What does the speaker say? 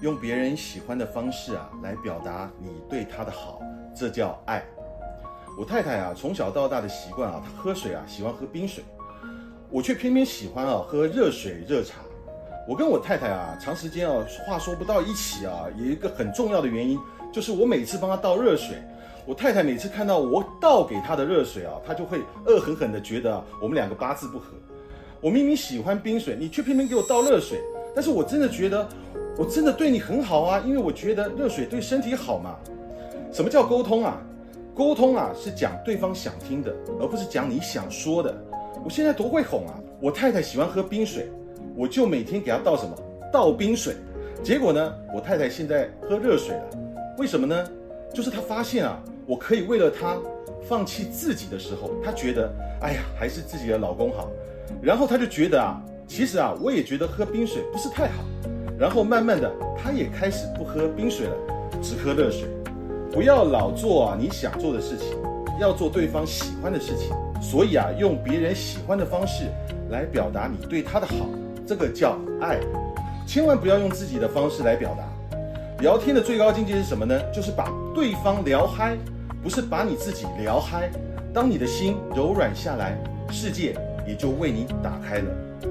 用别人喜欢的方式啊，来表达你对他的好，这叫爱。我太太啊，从小到大的习惯啊，她喝水啊喜欢喝冰水，我却偏偏喜欢啊喝热水热茶。我跟我太太啊，长时间啊话说不到一起啊，有一个很重要的原因，就是我每次帮她倒热水，我太太每次看到我倒给她的热水啊，她就会恶狠狠的觉得我们两个八字不合。我明明喜欢冰水，你却偏偏给我倒热水，但是我真的觉得，我真的对你很好啊，因为我觉得热水对身体好嘛。什么叫沟通啊？沟通啊，是讲对方想听的，而不是讲你想说的。我现在多会哄啊！我太太喜欢喝冰水，我就每天给她倒什么？倒冰水。结果呢，我太太现在喝热水了。为什么呢？就是她发现啊，我可以为了她放弃自己的时候，她觉得，哎呀，还是自己的老公好。然后她就觉得啊，其实啊，我也觉得喝冰水不是太好。然后慢慢的，他也开始不喝冰水了，只喝热水。不要老做啊你想做的事情，要做对方喜欢的事情。所以啊，用别人喜欢的方式来表达你对他的好，这个叫爱。千万不要用自己的方式来表达。聊天的最高境界是什么呢？就是把对方聊嗨，不是把你自己聊嗨。当你的心柔软下来，世界也就为你打开了。